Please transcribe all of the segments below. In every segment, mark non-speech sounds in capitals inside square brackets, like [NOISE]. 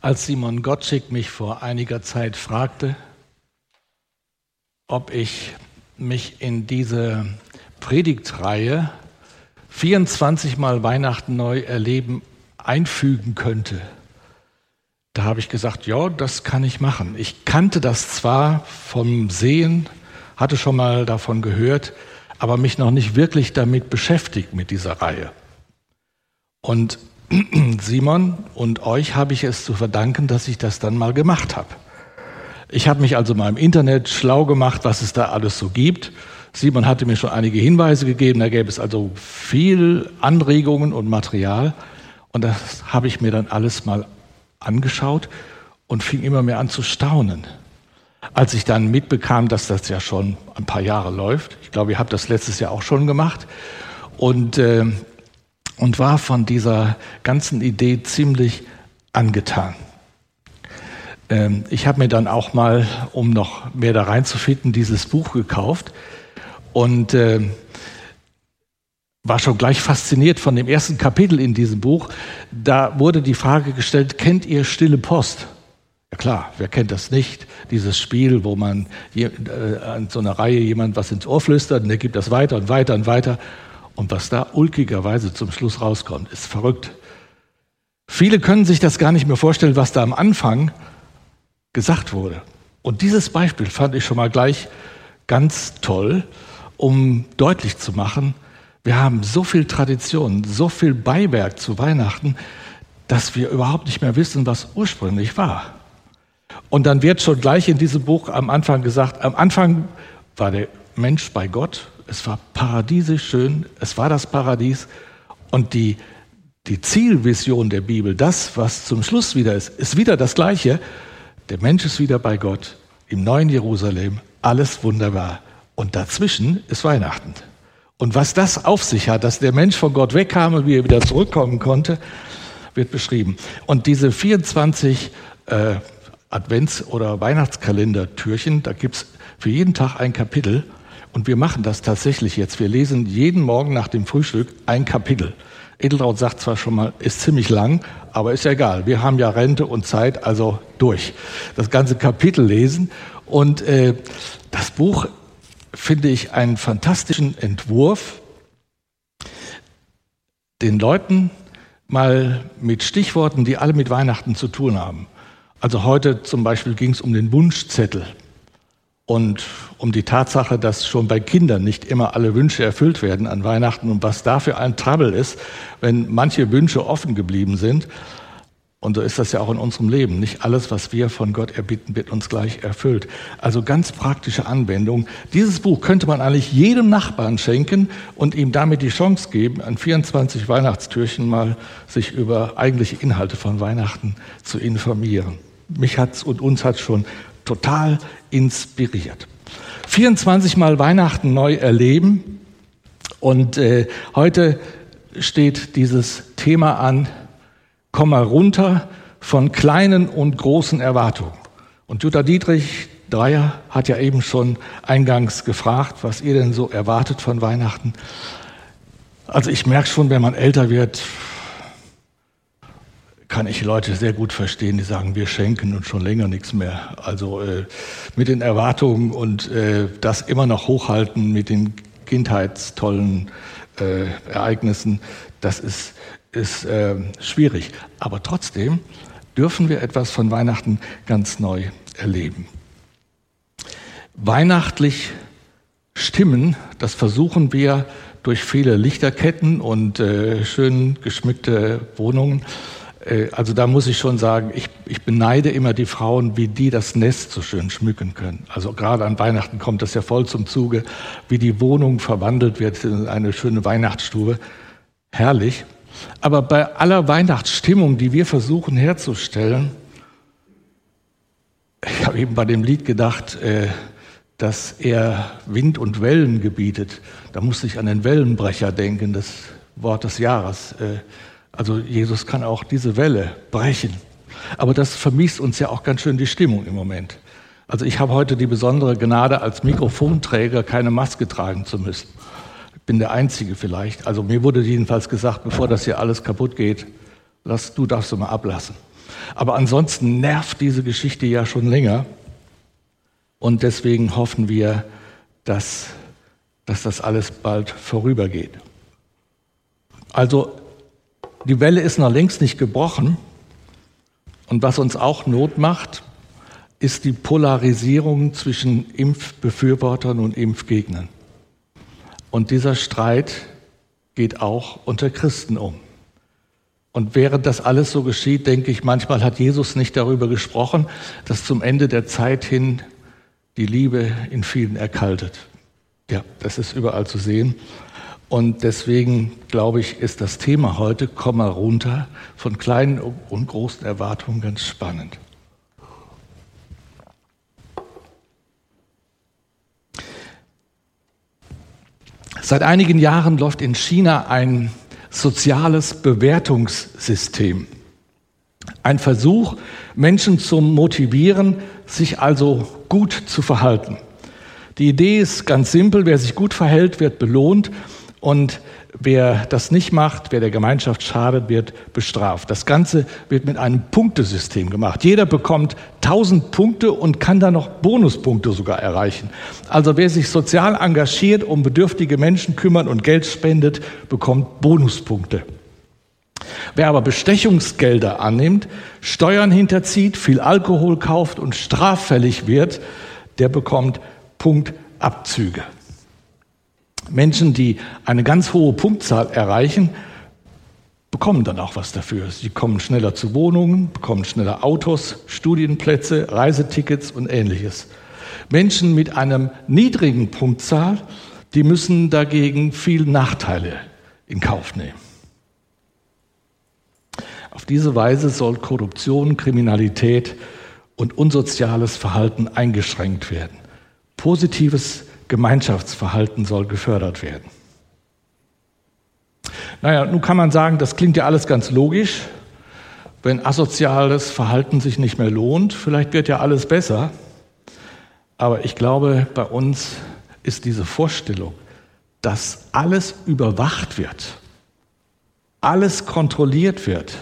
als Simon Gottschick mich vor einiger Zeit fragte, ob ich mich in diese Predigtreihe 24 Mal Weihnachten neu erleben einfügen könnte. Da habe ich gesagt, ja, das kann ich machen. Ich kannte das zwar vom Sehen, hatte schon mal davon gehört, aber mich noch nicht wirklich damit beschäftigt mit dieser Reihe. Und [CLEARS THROAT] Simon und euch habe ich es zu verdanken, dass ich das dann mal gemacht habe. Ich habe mich also mal im Internet schlau gemacht, was es da alles so gibt. Simon hatte mir schon einige Hinweise gegeben, da gäbe es also viel Anregungen und Material. Und das habe ich mir dann alles mal angeschaut und fing immer mehr an zu staunen. Als ich dann mitbekam, dass das ja schon ein paar Jahre läuft, ich glaube, ihr habt das letztes Jahr auch schon gemacht, und äh, und war von dieser ganzen Idee ziemlich angetan. Ähm, ich habe mir dann auch mal, um noch mehr da reinzufinden, dieses Buch gekauft und äh, war schon gleich fasziniert von dem ersten Kapitel in diesem Buch. Da wurde die Frage gestellt, kennt ihr Stille Post? Ja klar, wer kennt das nicht? Dieses Spiel, wo man äh, an so einer Reihe jemand was ins Ohr flüstert und der gibt das weiter und weiter und weiter. Und was da ulkigerweise zum Schluss rauskommt, ist verrückt. Viele können sich das gar nicht mehr vorstellen, was da am Anfang gesagt wurde. Und dieses Beispiel fand ich schon mal gleich ganz toll, um deutlich zu machen, wir haben so viel Tradition, so viel Beiwerk zu Weihnachten, dass wir überhaupt nicht mehr wissen, was ursprünglich war. Und dann wird schon gleich in diesem Buch am Anfang gesagt, am Anfang war der Mensch bei Gott es war paradiesisch schön, es war das Paradies. Und die, die Zielvision der Bibel, das, was zum Schluss wieder ist, ist wieder das Gleiche. Der Mensch ist wieder bei Gott im neuen Jerusalem, alles wunderbar. Und dazwischen ist Weihnachten. Und was das auf sich hat, dass der Mensch von Gott wegkam und wie er wieder zurückkommen konnte, wird beschrieben. Und diese 24 äh, Advents- oder Weihnachtskalendertürchen, da gibt es für jeden Tag ein Kapitel. Und wir machen das tatsächlich jetzt. Wir lesen jeden Morgen nach dem Frühstück ein Kapitel. Edeltraut sagt zwar schon mal, ist ziemlich lang, aber ist ja egal. Wir haben ja Rente und Zeit, also durch. Das ganze Kapitel lesen. Und äh, das Buch finde ich einen fantastischen Entwurf, den Leuten mal mit Stichworten, die alle mit Weihnachten zu tun haben. Also heute zum Beispiel ging es um den Wunschzettel und um die Tatsache, dass schon bei Kindern nicht immer alle Wünsche erfüllt werden an Weihnachten und was da für ein Trouble ist, wenn manche Wünsche offen geblieben sind. Und so ist das ja auch in unserem Leben. Nicht alles, was wir von Gott erbitten, wird uns gleich erfüllt. Also ganz praktische Anwendung. Dieses Buch könnte man eigentlich jedem Nachbarn schenken und ihm damit die Chance geben, an 24 Weihnachtstürchen mal sich über eigentliche Inhalte von Weihnachten zu informieren. Mich hat's und uns hat schon total inspiriert. 24 Mal Weihnachten neu erleben und äh, heute steht dieses Thema an, komm mal runter von kleinen und großen Erwartungen. Und Jutta Dietrich Dreier hat ja eben schon eingangs gefragt, was ihr denn so erwartet von Weihnachten. Also ich merke schon, wenn man älter wird, kann ich Leute sehr gut verstehen, die sagen, wir schenken uns schon länger nichts mehr. Also äh, mit den Erwartungen und äh, das immer noch hochhalten mit den kindheitstollen äh, Ereignissen, das ist, ist äh, schwierig. Aber trotzdem dürfen wir etwas von Weihnachten ganz neu erleben. Weihnachtlich stimmen, das versuchen wir durch viele Lichterketten und äh, schön geschmückte Wohnungen also da muss ich schon sagen, ich, ich beneide immer die Frauen, wie die das Nest so schön schmücken können. Also gerade an Weihnachten kommt das ja voll zum Zuge, wie die Wohnung verwandelt wird in eine schöne Weihnachtsstube. Herrlich. Aber bei aller Weihnachtsstimmung, die wir versuchen herzustellen, ich habe eben bei dem Lied gedacht, äh, dass er Wind und Wellen gebietet. Da musste ich an den Wellenbrecher denken, das Wort des Jahres. Also Jesus kann auch diese Welle brechen. Aber das vermisst uns ja auch ganz schön die Stimmung im Moment. Also ich habe heute die besondere Gnade, als Mikrofonträger keine Maske tragen zu müssen. Ich bin der Einzige vielleicht. Also mir wurde jedenfalls gesagt, bevor das hier alles kaputt geht, lass, du darfst du mal ablassen. Aber ansonsten nervt diese Geschichte ja schon länger. Und deswegen hoffen wir, dass, dass das alles bald vorübergeht. Also die Welle ist noch längst nicht gebrochen. Und was uns auch Not macht, ist die Polarisierung zwischen Impfbefürwortern und Impfgegnern. Und dieser Streit geht auch unter Christen um. Und während das alles so geschieht, denke ich, manchmal hat Jesus nicht darüber gesprochen, dass zum Ende der Zeit hin die Liebe in vielen erkaltet. Ja, das ist überall zu sehen. Und deswegen glaube ich, ist das Thema heute, komm mal runter, von kleinen und großen Erwartungen ganz spannend. Seit einigen Jahren läuft in China ein soziales Bewertungssystem. Ein Versuch, Menschen zu motivieren, sich also gut zu verhalten. Die Idee ist ganz simpel, wer sich gut verhält, wird belohnt und wer das nicht macht, wer der Gemeinschaft schadet, wird bestraft. Das Ganze wird mit einem Punktesystem gemacht. Jeder bekommt 1000 Punkte und kann dann noch Bonuspunkte sogar erreichen. Also wer sich sozial engagiert, um bedürftige Menschen kümmert und Geld spendet, bekommt Bonuspunkte. Wer aber Bestechungsgelder annimmt, Steuern hinterzieht, viel Alkohol kauft und straffällig wird, der bekommt Punktabzüge. Menschen, die eine ganz hohe Punktzahl erreichen, bekommen dann auch was dafür. Sie kommen schneller zu Wohnungen, bekommen schneller Autos, Studienplätze, Reisetickets und ähnliches. Menschen mit einer niedrigen Punktzahl, die müssen dagegen viel Nachteile in Kauf nehmen. Auf diese Weise soll Korruption, Kriminalität und unsoziales Verhalten eingeschränkt werden. Positives Gemeinschaftsverhalten soll gefördert werden. Naja, nun kann man sagen, das klingt ja alles ganz logisch. Wenn asoziales Verhalten sich nicht mehr lohnt, vielleicht wird ja alles besser. Aber ich glaube, bei uns ist diese Vorstellung, dass alles überwacht wird, alles kontrolliert wird,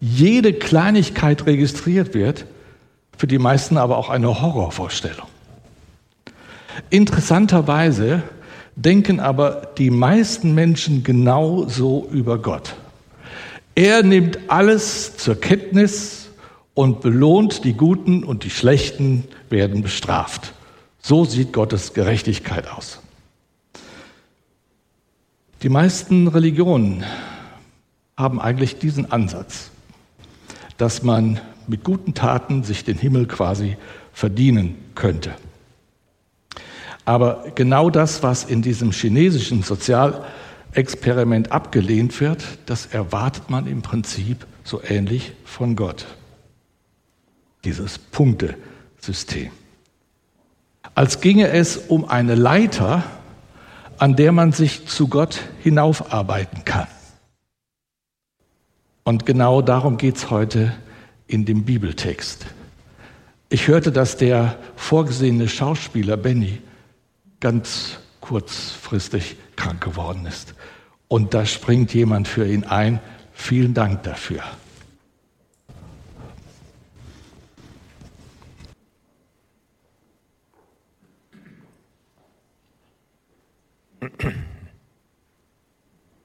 jede Kleinigkeit registriert wird, für die meisten aber auch eine Horrorvorstellung. Interessanterweise denken aber die meisten Menschen genau so über Gott. Er nimmt alles zur Kenntnis und belohnt die Guten und die Schlechten werden bestraft. So sieht Gottes Gerechtigkeit aus. Die meisten Religionen haben eigentlich diesen Ansatz dass man mit guten Taten sich den Himmel quasi verdienen könnte. Aber genau das, was in diesem chinesischen Sozialexperiment abgelehnt wird, das erwartet man im Prinzip so ähnlich von Gott. Dieses Punktesystem. Als ginge es um eine Leiter, an der man sich zu Gott hinaufarbeiten kann. Und genau darum geht es heute in dem Bibeltext. Ich hörte, dass der vorgesehene Schauspieler Benny ganz kurzfristig krank geworden ist. Und da springt jemand für ihn ein. Vielen Dank dafür.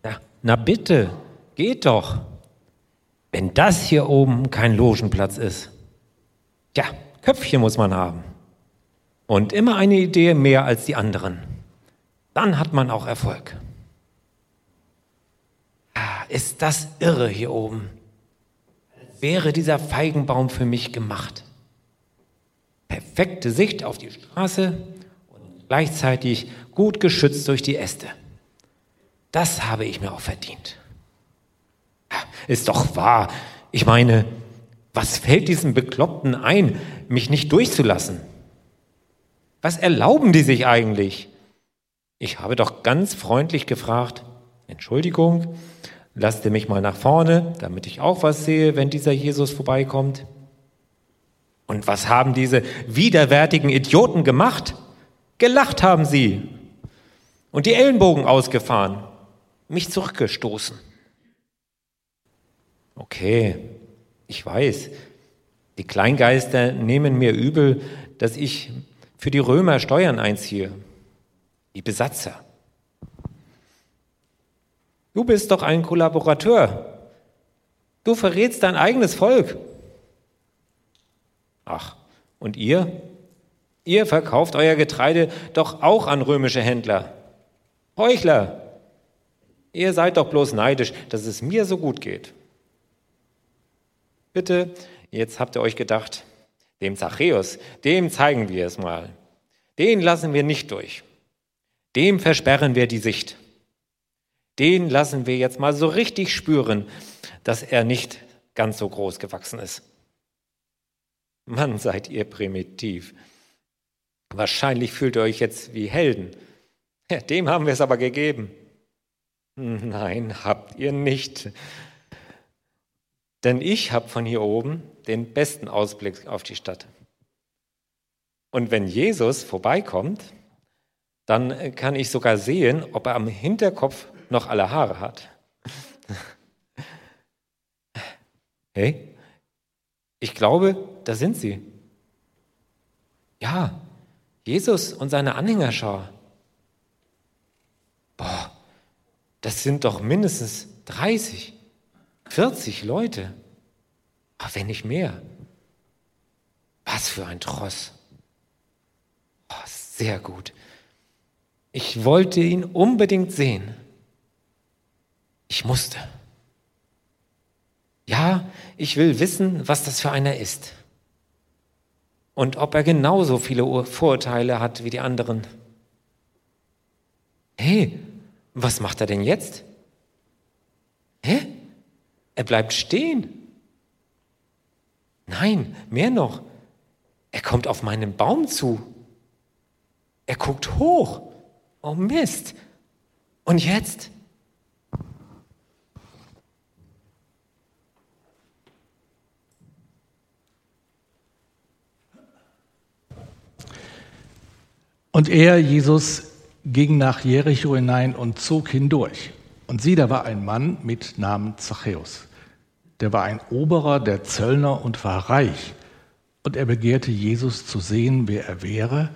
Ja, na bitte, geht doch. Wenn das hier oben kein Logenplatz ist. Tja, Köpfchen muss man haben. Und immer eine Idee mehr als die anderen. Dann hat man auch Erfolg. Ah, ist das irre hier oben? Wäre dieser Feigenbaum für mich gemacht. Perfekte Sicht auf die Straße und gleichzeitig gut geschützt durch die Äste. Das habe ich mir auch verdient. Ist doch wahr. Ich meine, was fällt diesem Bekloppten ein, mich nicht durchzulassen? Was erlauben die sich eigentlich? Ich habe doch ganz freundlich gefragt, Entschuldigung, lasst ihr mich mal nach vorne, damit ich auch was sehe, wenn dieser Jesus vorbeikommt. Und was haben diese widerwärtigen Idioten gemacht? Gelacht haben sie und die Ellenbogen ausgefahren, mich zurückgestoßen. Okay, ich weiß, Die Kleingeister nehmen mir übel, dass ich für die Römer Steuern einziehe. Die Besatzer. Du bist doch ein Kollaborateur. Du verrätst dein eigenes Volk. Ach, und ihr? Ihr verkauft euer Getreide doch auch an römische Händler. Heuchler! Ihr seid doch bloß neidisch, dass es mir so gut geht. Bitte, jetzt habt ihr euch gedacht, dem Zachäus, dem zeigen wir es mal. Den lassen wir nicht durch. Dem versperren wir die Sicht. Den lassen wir jetzt mal so richtig spüren, dass er nicht ganz so groß gewachsen ist. Mann, seid ihr primitiv. Wahrscheinlich fühlt ihr euch jetzt wie Helden. Dem haben wir es aber gegeben. Nein, habt ihr nicht. Denn ich habe von hier oben den besten Ausblick auf die Stadt. Und wenn Jesus vorbeikommt, dann kann ich sogar sehen, ob er am Hinterkopf noch alle Haare hat. [LAUGHS] Hey, ich glaube, da sind sie. Ja, Jesus und seine Anhängerschar. Boah, das sind doch mindestens 30, 40 Leute. Ach, wenn nicht mehr. Was für ein Tross. Oh, sehr gut. Ich wollte ihn unbedingt sehen. Ich musste. Ja, ich will wissen, was das für einer ist. Und ob er genauso viele Vorurteile hat wie die anderen. Hey, was macht er denn jetzt? Hä? Er bleibt stehen. Nein, mehr noch. Er kommt auf meinen Baum zu. Er guckt hoch. Oh Mist. Und jetzt? Und er, Jesus, ging nach Jericho hinein und zog hindurch. Und sieh, da war ein Mann mit Namen Zachäus. Der war ein Oberer der Zöllner und war reich. Und er begehrte Jesus zu sehen, wer er wäre,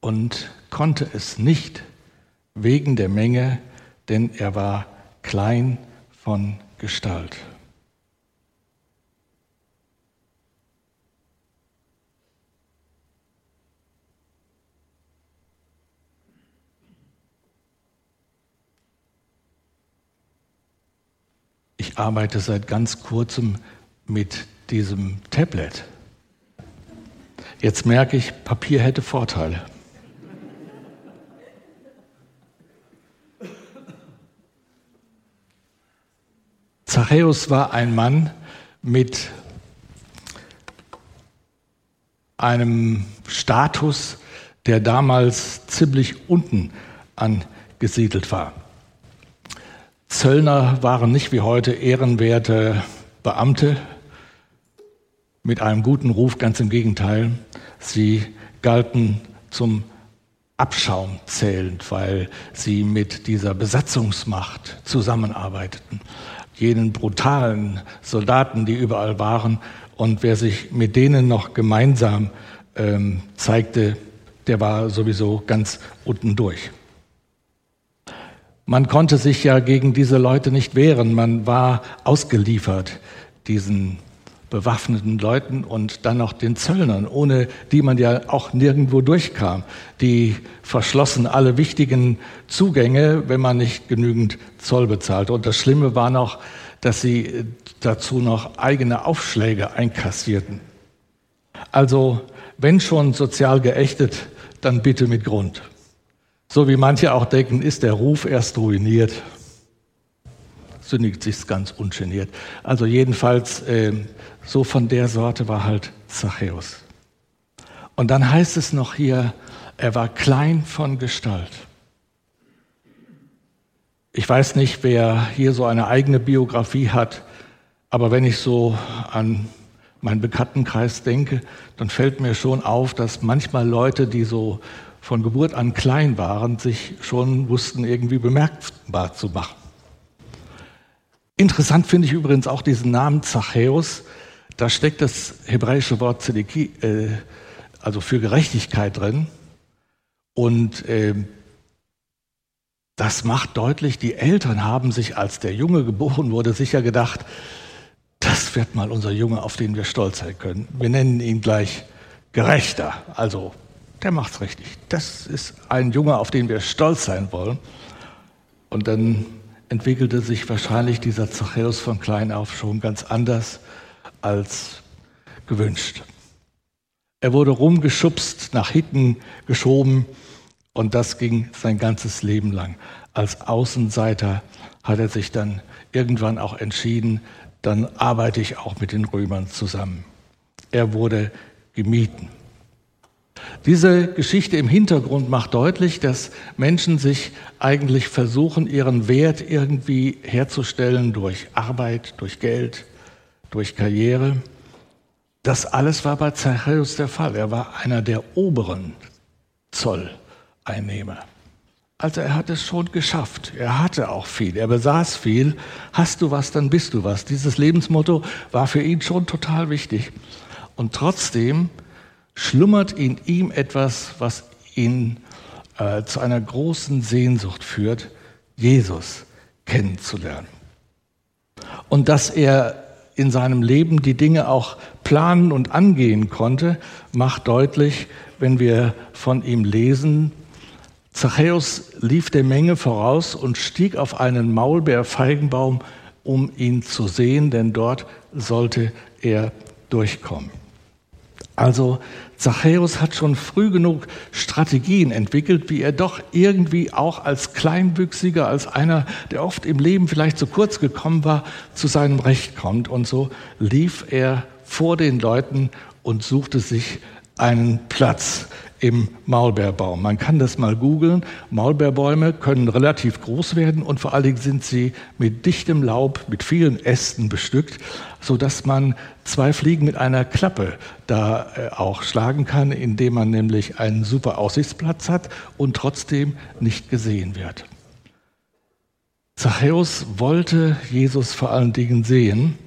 und konnte es nicht wegen der Menge, denn er war klein von Gestalt. Ich arbeite seit ganz kurzem mit diesem Tablet. Jetzt merke ich, Papier hätte Vorteile. Zachäus war ein Mann mit einem Status, der damals ziemlich unten angesiedelt war. Zöllner waren nicht wie heute ehrenwerte Beamte mit einem guten Ruf, ganz im Gegenteil. Sie galten zum Abschaum zählend, weil sie mit dieser Besatzungsmacht zusammenarbeiteten, jenen brutalen Soldaten, die überall waren. Und wer sich mit denen noch gemeinsam ähm, zeigte, der war sowieso ganz unten durch. Man konnte sich ja gegen diese Leute nicht wehren. Man war ausgeliefert diesen bewaffneten Leuten und dann noch den Zöllnern, ohne die man ja auch nirgendwo durchkam. Die verschlossen alle wichtigen Zugänge, wenn man nicht genügend Zoll bezahlt. Und das Schlimme war noch, dass sie dazu noch eigene Aufschläge einkassierten. Also, wenn schon sozial geächtet, dann bitte mit Grund. So wie manche auch denken, ist der Ruf erst ruiniert, sündigt sich's ganz ungeniert. Also jedenfalls, äh, so von der Sorte war halt Zachäus. Und dann heißt es noch hier, er war klein von Gestalt. Ich weiß nicht, wer hier so eine eigene Biografie hat, aber wenn ich so an meinen Bekanntenkreis denke, dann fällt mir schon auf, dass manchmal Leute, die so von Geburt an klein waren, sich schon wussten, irgendwie bemerkbar zu machen. Interessant finde ich übrigens auch diesen Namen Zachäus, Da steckt das hebräische Wort Zedeki, äh, also für Gerechtigkeit drin. Und äh, das macht deutlich, die Eltern haben sich, als der Junge geboren wurde, sicher gedacht, das wird mal unser Junge, auf den wir stolz sein können. Wir nennen ihn gleich Gerechter. Also, der macht's richtig. Das ist ein Junge, auf den wir stolz sein wollen. Und dann entwickelte sich wahrscheinlich dieser Zachäus von klein auf schon ganz anders als gewünscht. Er wurde rumgeschubst, nach hinten geschoben und das ging sein ganzes Leben lang. Als Außenseiter hat er sich dann irgendwann auch entschieden, dann arbeite ich auch mit den Römern zusammen. Er wurde gemieden. Diese Geschichte im Hintergrund macht deutlich, dass Menschen sich eigentlich versuchen, ihren Wert irgendwie herzustellen durch Arbeit, durch Geld, durch Karriere. Das alles war bei Zachäus der Fall. Er war einer der oberen Zolleinnehmer. Also er hat es schon geschafft. Er hatte auch viel. Er besaß viel. Hast du was, dann bist du was. Dieses Lebensmotto war für ihn schon total wichtig. Und trotzdem schlummert in ihm etwas, was ihn äh, zu einer großen Sehnsucht führt, Jesus kennenzulernen. Und dass er in seinem Leben die Dinge auch planen und angehen konnte, macht deutlich, wenn wir von ihm lesen, Zachäus lief der Menge voraus und stieg auf einen Maulbeerfeigenbaum, um ihn zu sehen, denn dort sollte er durchkommen. Also Zachäus hat schon früh genug Strategien entwickelt, wie er doch irgendwie auch als Kleinwüchsiger, als einer, der oft im Leben vielleicht zu kurz gekommen war, zu seinem Recht kommt. Und so lief er vor den Leuten und suchte sich einen Platz im Maulbeerbaum. Man kann das mal googeln. Maulbeerbäume können relativ groß werden und vor allen Dingen sind sie mit dichtem Laub, mit vielen Ästen bestückt, so dass man zwei Fliegen mit einer Klappe da äh, auch schlagen kann, indem man nämlich einen super Aussichtsplatz hat und trotzdem nicht gesehen wird. Zachäus wollte Jesus vor allen Dingen sehen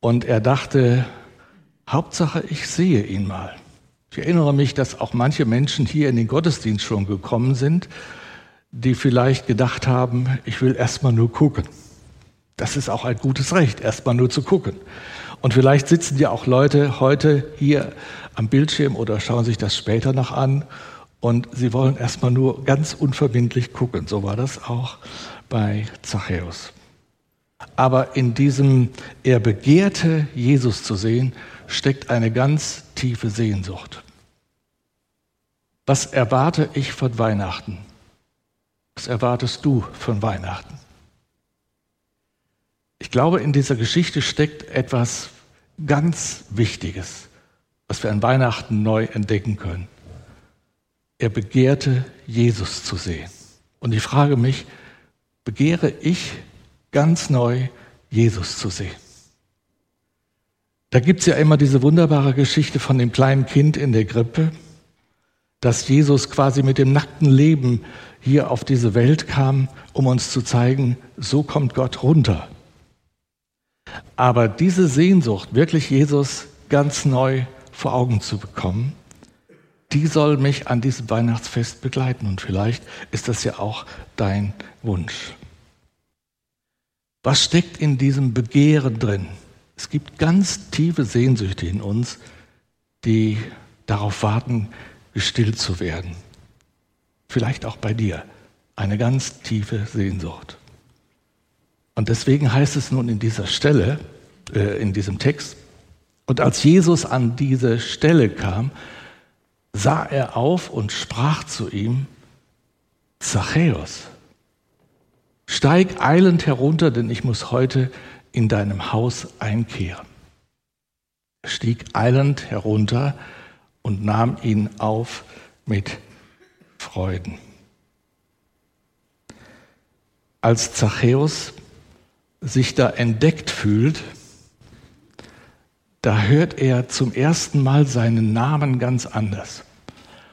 und er dachte, Hauptsache, ich sehe ihn mal. Ich erinnere mich, dass auch manche Menschen hier in den Gottesdienst schon gekommen sind, die vielleicht gedacht haben, ich will erstmal nur gucken. Das ist auch ein gutes Recht, erstmal nur zu gucken. Und vielleicht sitzen ja auch Leute heute hier am Bildschirm oder schauen sich das später noch an und sie wollen erstmal nur ganz unverbindlich gucken. So war das auch bei Zachäus. Aber in diesem, er begehrte, Jesus zu sehen, steckt eine ganz tiefe Sehnsucht. Was erwarte ich von Weihnachten? Was erwartest du von Weihnachten? Ich glaube, in dieser Geschichte steckt etwas ganz Wichtiges, was wir an Weihnachten neu entdecken können. Er begehrte, Jesus zu sehen. Und ich frage mich, begehre ich ganz neu, Jesus zu sehen? Da gibt es ja immer diese wunderbare Geschichte von dem kleinen Kind in der Grippe, dass Jesus quasi mit dem nackten Leben hier auf diese Welt kam, um uns zu zeigen, so kommt Gott runter. Aber diese Sehnsucht, wirklich Jesus ganz neu vor Augen zu bekommen, die soll mich an diesem Weihnachtsfest begleiten. Und vielleicht ist das ja auch dein Wunsch. Was steckt in diesem Begehren drin? Es gibt ganz tiefe Sehnsüchte in uns, die darauf warten, gestillt zu werden. Vielleicht auch bei dir eine ganz tiefe Sehnsucht. Und deswegen heißt es nun in dieser Stelle, äh, in diesem Text, und als Jesus an diese Stelle kam, sah er auf und sprach zu ihm, Zachäus, steig eilend herunter, denn ich muss heute in deinem Haus einkehren. Er stieg eilend herunter und nahm ihn auf mit Freuden. Als Zachäus sich da entdeckt fühlt, da hört er zum ersten Mal seinen Namen ganz anders.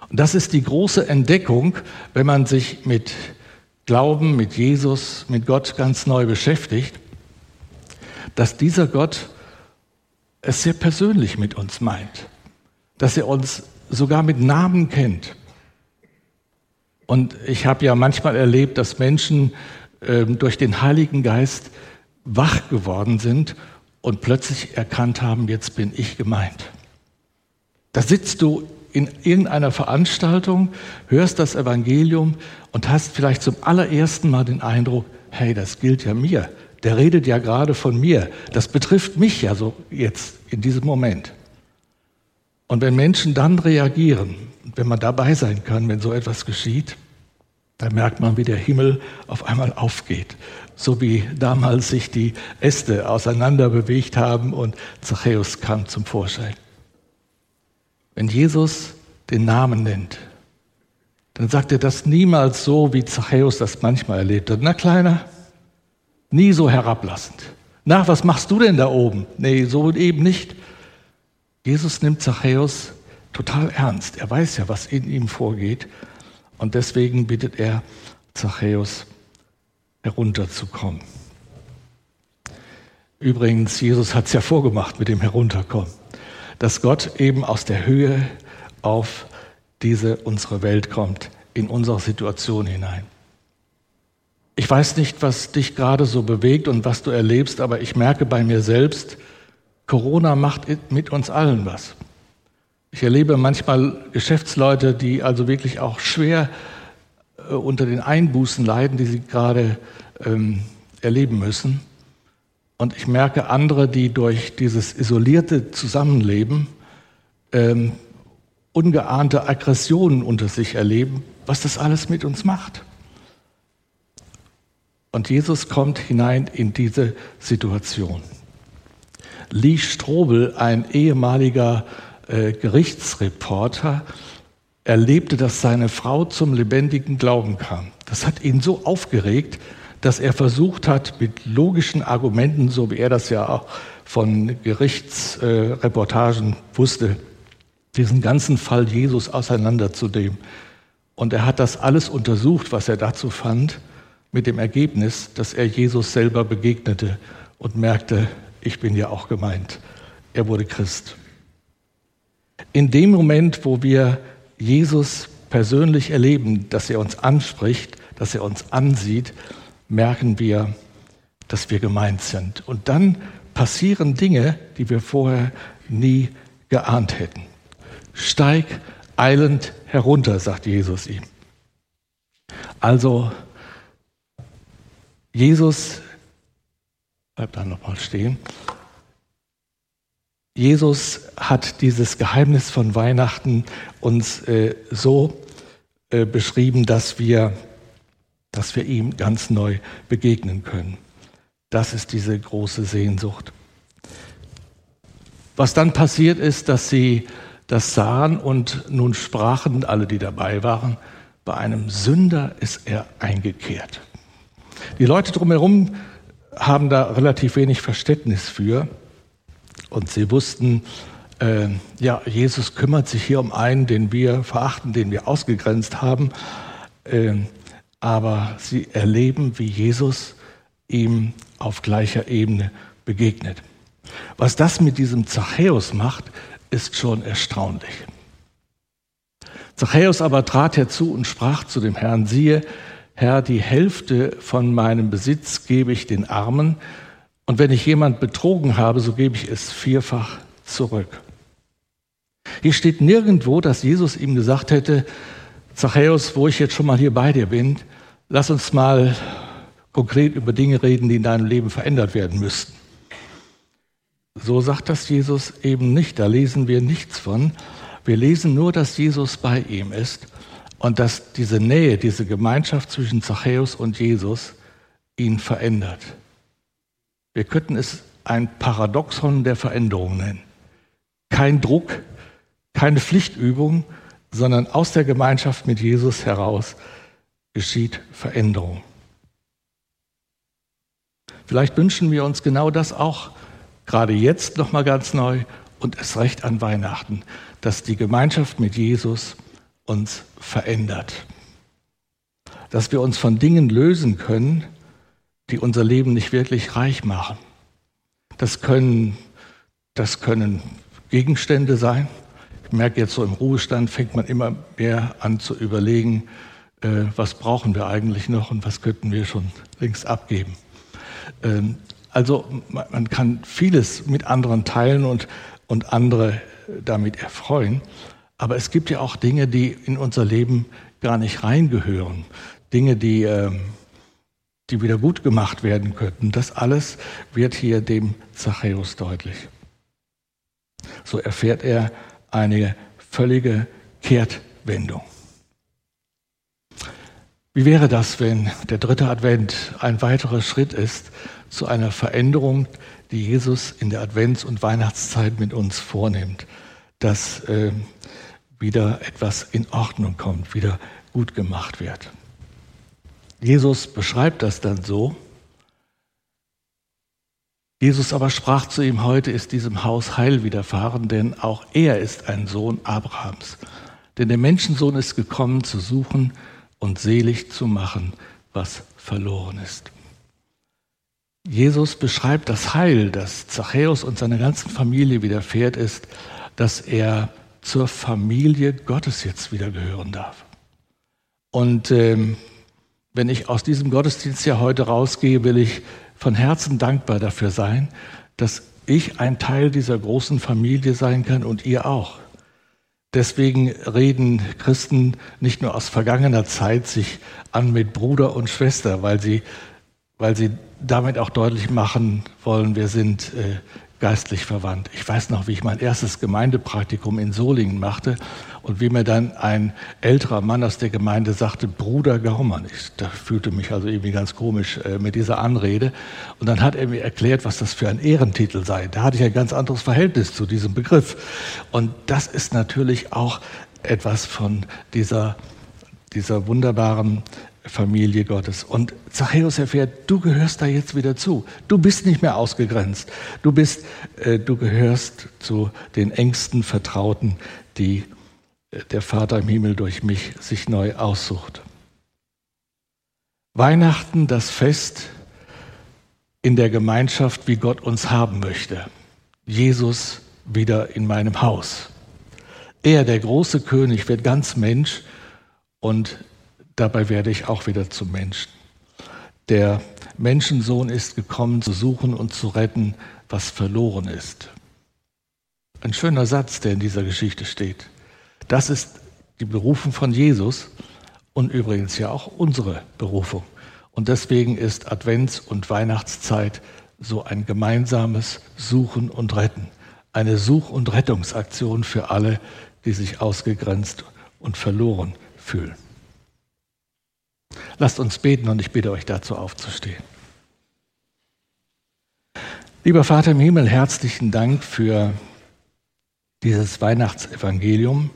Und das ist die große Entdeckung, wenn man sich mit Glauben, mit Jesus, mit Gott ganz neu beschäftigt, dass dieser Gott es sehr persönlich mit uns meint, dass er uns sogar mit Namen kennt. Und ich habe ja manchmal erlebt, dass Menschen äh, durch den Heiligen Geist wach geworden sind und plötzlich erkannt haben, jetzt bin ich gemeint. Da sitzt du in irgendeiner Veranstaltung, hörst das Evangelium und hast vielleicht zum allerersten Mal den Eindruck, hey, das gilt ja mir. Der redet ja gerade von mir. Das betrifft mich ja so jetzt in diesem Moment. Und wenn Menschen dann reagieren, wenn man dabei sein kann, wenn so etwas geschieht, dann merkt man, wie der Himmel auf einmal aufgeht. So wie damals sich die Äste auseinander bewegt haben und Zachäus kam zum Vorschein. Wenn Jesus den Namen nennt, dann sagt er das niemals so, wie Zachäus das manchmal erlebt hat. Na kleiner, nie so herablassend. Na, was machst du denn da oben? Nee, so eben nicht. Jesus nimmt Zachäus total ernst. Er weiß ja, was in ihm vorgeht. Und deswegen bittet er Zachäus, herunterzukommen. Übrigens, Jesus hat es ja vorgemacht mit dem Herunterkommen dass Gott eben aus der Höhe auf diese unsere Welt kommt, in unsere Situation hinein. Ich weiß nicht, was dich gerade so bewegt und was du erlebst, aber ich merke bei mir selbst, Corona macht mit uns allen was. Ich erlebe manchmal Geschäftsleute, die also wirklich auch schwer äh, unter den Einbußen leiden, die sie gerade ähm, erleben müssen. Und ich merke andere, die durch dieses isolierte Zusammenleben ähm, ungeahnte Aggressionen unter sich erleben, was das alles mit uns macht. Und Jesus kommt hinein in diese Situation. Lee Strobel, ein ehemaliger äh, Gerichtsreporter, erlebte, dass seine Frau zum lebendigen Glauben kam. Das hat ihn so aufgeregt, dass er versucht hat, mit logischen Argumenten, so wie er das ja auch von Gerichtsreportagen wusste, diesen ganzen Fall Jesus auseinanderzunehmen. Und er hat das alles untersucht, was er dazu fand, mit dem Ergebnis, dass er Jesus selber begegnete und merkte, ich bin ja auch gemeint. Er wurde Christ. In dem Moment, wo wir Jesus persönlich erleben, dass er uns anspricht, dass er uns ansieht, merken wir, dass wir gemeint sind. Und dann passieren Dinge, die wir vorher nie geahnt hätten. Steig eilend herunter, sagt Jesus ihm. Also, Jesus, bleibt da nochmal stehen. Jesus hat dieses Geheimnis von Weihnachten uns äh, so äh, beschrieben, dass wir dass wir ihm ganz neu begegnen können. Das ist diese große Sehnsucht. Was dann passiert ist, dass sie das sahen und nun sprachen alle, die dabei waren, bei einem Sünder ist er eingekehrt. Die Leute drumherum haben da relativ wenig Verständnis für und sie wussten, äh, ja, Jesus kümmert sich hier um einen, den wir verachten, den wir ausgegrenzt haben. Äh, aber sie erleben, wie Jesus ihm auf gleicher Ebene begegnet. Was das mit diesem Zachäus macht, ist schon erstaunlich. Zachäus aber trat herzu und sprach zu dem Herrn, siehe, Herr, die Hälfte von meinem Besitz gebe ich den Armen, und wenn ich jemand betrogen habe, so gebe ich es vierfach zurück. Hier steht nirgendwo, dass Jesus ihm gesagt hätte, Zachäus, wo ich jetzt schon mal hier bei dir bin, Lass uns mal konkret über Dinge reden, die in deinem Leben verändert werden müssten. So sagt das Jesus eben nicht. Da lesen wir nichts von. Wir lesen nur, dass Jesus bei ihm ist und dass diese Nähe, diese Gemeinschaft zwischen Zachäus und Jesus ihn verändert. Wir könnten es ein Paradoxon der Veränderung nennen. Kein Druck, keine Pflichtübung, sondern aus der Gemeinschaft mit Jesus heraus geschieht Veränderung. Vielleicht wünschen wir uns genau das auch gerade jetzt noch mal ganz neu und es recht an Weihnachten, dass die Gemeinschaft mit Jesus uns verändert. Dass wir uns von Dingen lösen können, die unser Leben nicht wirklich reich machen. Das können Das können Gegenstände sein. Ich merke jetzt so im Ruhestand fängt man immer mehr an zu überlegen, äh, was brauchen wir eigentlich noch und was könnten wir schon längst abgeben. Ähm, also man kann vieles mit anderen teilen und, und andere damit erfreuen. Aber es gibt ja auch Dinge, die in unser Leben gar nicht reingehören. Dinge, die, ähm, die wieder gut gemacht werden könnten. Das alles wird hier dem Zachäus deutlich. So erfährt er eine völlige Kehrtwendung. Wie wäre das, wenn der dritte Advent ein weiterer Schritt ist zu einer Veränderung, die Jesus in der Advents- und Weihnachtszeit mit uns vornimmt, dass äh, wieder etwas in Ordnung kommt, wieder gut gemacht wird. Jesus beschreibt das dann so. Jesus aber sprach zu ihm, heute ist diesem Haus Heil widerfahren, denn auch er ist ein Sohn Abrahams. Denn der Menschensohn ist gekommen, zu suchen und selig zu machen, was verloren ist. Jesus beschreibt das Heil, das Zachäus und seiner ganzen Familie widerfährt ist, dass er zur Familie Gottes jetzt wieder gehören darf. Und ähm, wenn ich aus diesem Gottesdienst ja heute rausgehe, will ich von Herzen dankbar dafür sein, dass ich ein Teil dieser großen Familie sein kann und ihr auch. Deswegen reden Christen nicht nur aus vergangener Zeit sich an mit Bruder und Schwester, weil sie, weil sie damit auch deutlich machen wollen, wir sind äh, geistlich verwandt. Ich weiß noch, wie ich mein erstes Gemeindepraktikum in Solingen machte und wie mir dann ein älterer Mann aus der Gemeinde sagte, Bruder Gaumann. Ich da fühlte mich also irgendwie ganz komisch äh, mit dieser Anrede. Und dann hat er mir erklärt, was das für ein Ehrentitel sei. Da hatte ich ein ganz anderes Verhältnis zu diesem Begriff. Und das ist natürlich auch etwas von dieser, dieser wunderbaren Familie Gottes. Und Zachäus erfährt, du gehörst da jetzt wieder zu. Du bist nicht mehr ausgegrenzt. Du bist, äh, du gehörst zu den engsten Vertrauten, die äh, der Vater im Himmel durch mich sich neu aussucht. Weihnachten, das Fest in der Gemeinschaft, wie Gott uns haben möchte. Jesus wieder in meinem Haus. Er, der große König, wird ganz Mensch und dabei werde ich auch wieder zum Menschen. Der Menschensohn ist gekommen, zu suchen und zu retten, was verloren ist. Ein schöner Satz, der in dieser Geschichte steht. Das ist die Berufung von Jesus und übrigens ja auch unsere Berufung. Und deswegen ist Advents- und Weihnachtszeit so ein gemeinsames Suchen und Retten. Eine Such- und Rettungsaktion für alle, die sich ausgegrenzt und verloren fühlen. Lasst uns beten und ich bitte euch dazu aufzustehen. Lieber Vater im Himmel, herzlichen Dank für dieses Weihnachtsevangelium,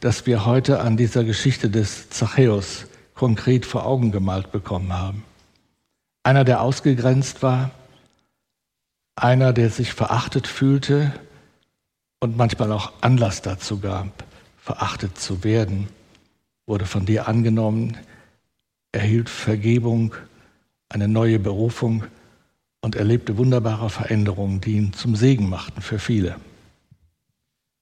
das wir heute an dieser Geschichte des Zachäus konkret vor Augen gemalt bekommen haben. Einer, der ausgegrenzt war, einer, der sich verachtet fühlte und manchmal auch Anlass dazu gab, verachtet zu werden wurde von dir angenommen, erhielt Vergebung, eine neue Berufung und erlebte wunderbare Veränderungen, die ihn zum Segen machten für viele.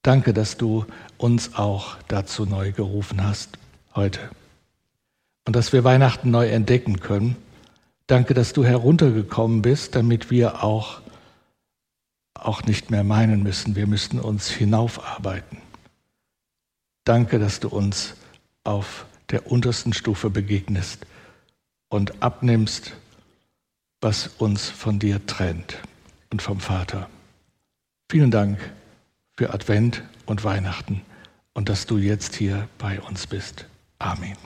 Danke, dass du uns auch dazu neu gerufen hast heute und dass wir Weihnachten neu entdecken können. Danke, dass du heruntergekommen bist, damit wir auch, auch nicht mehr meinen müssen, wir müssten uns hinaufarbeiten. Danke, dass du uns auf der untersten Stufe begegnest und abnimmst, was uns von dir trennt und vom Vater. Vielen Dank für Advent und Weihnachten und dass du jetzt hier bei uns bist. Amen.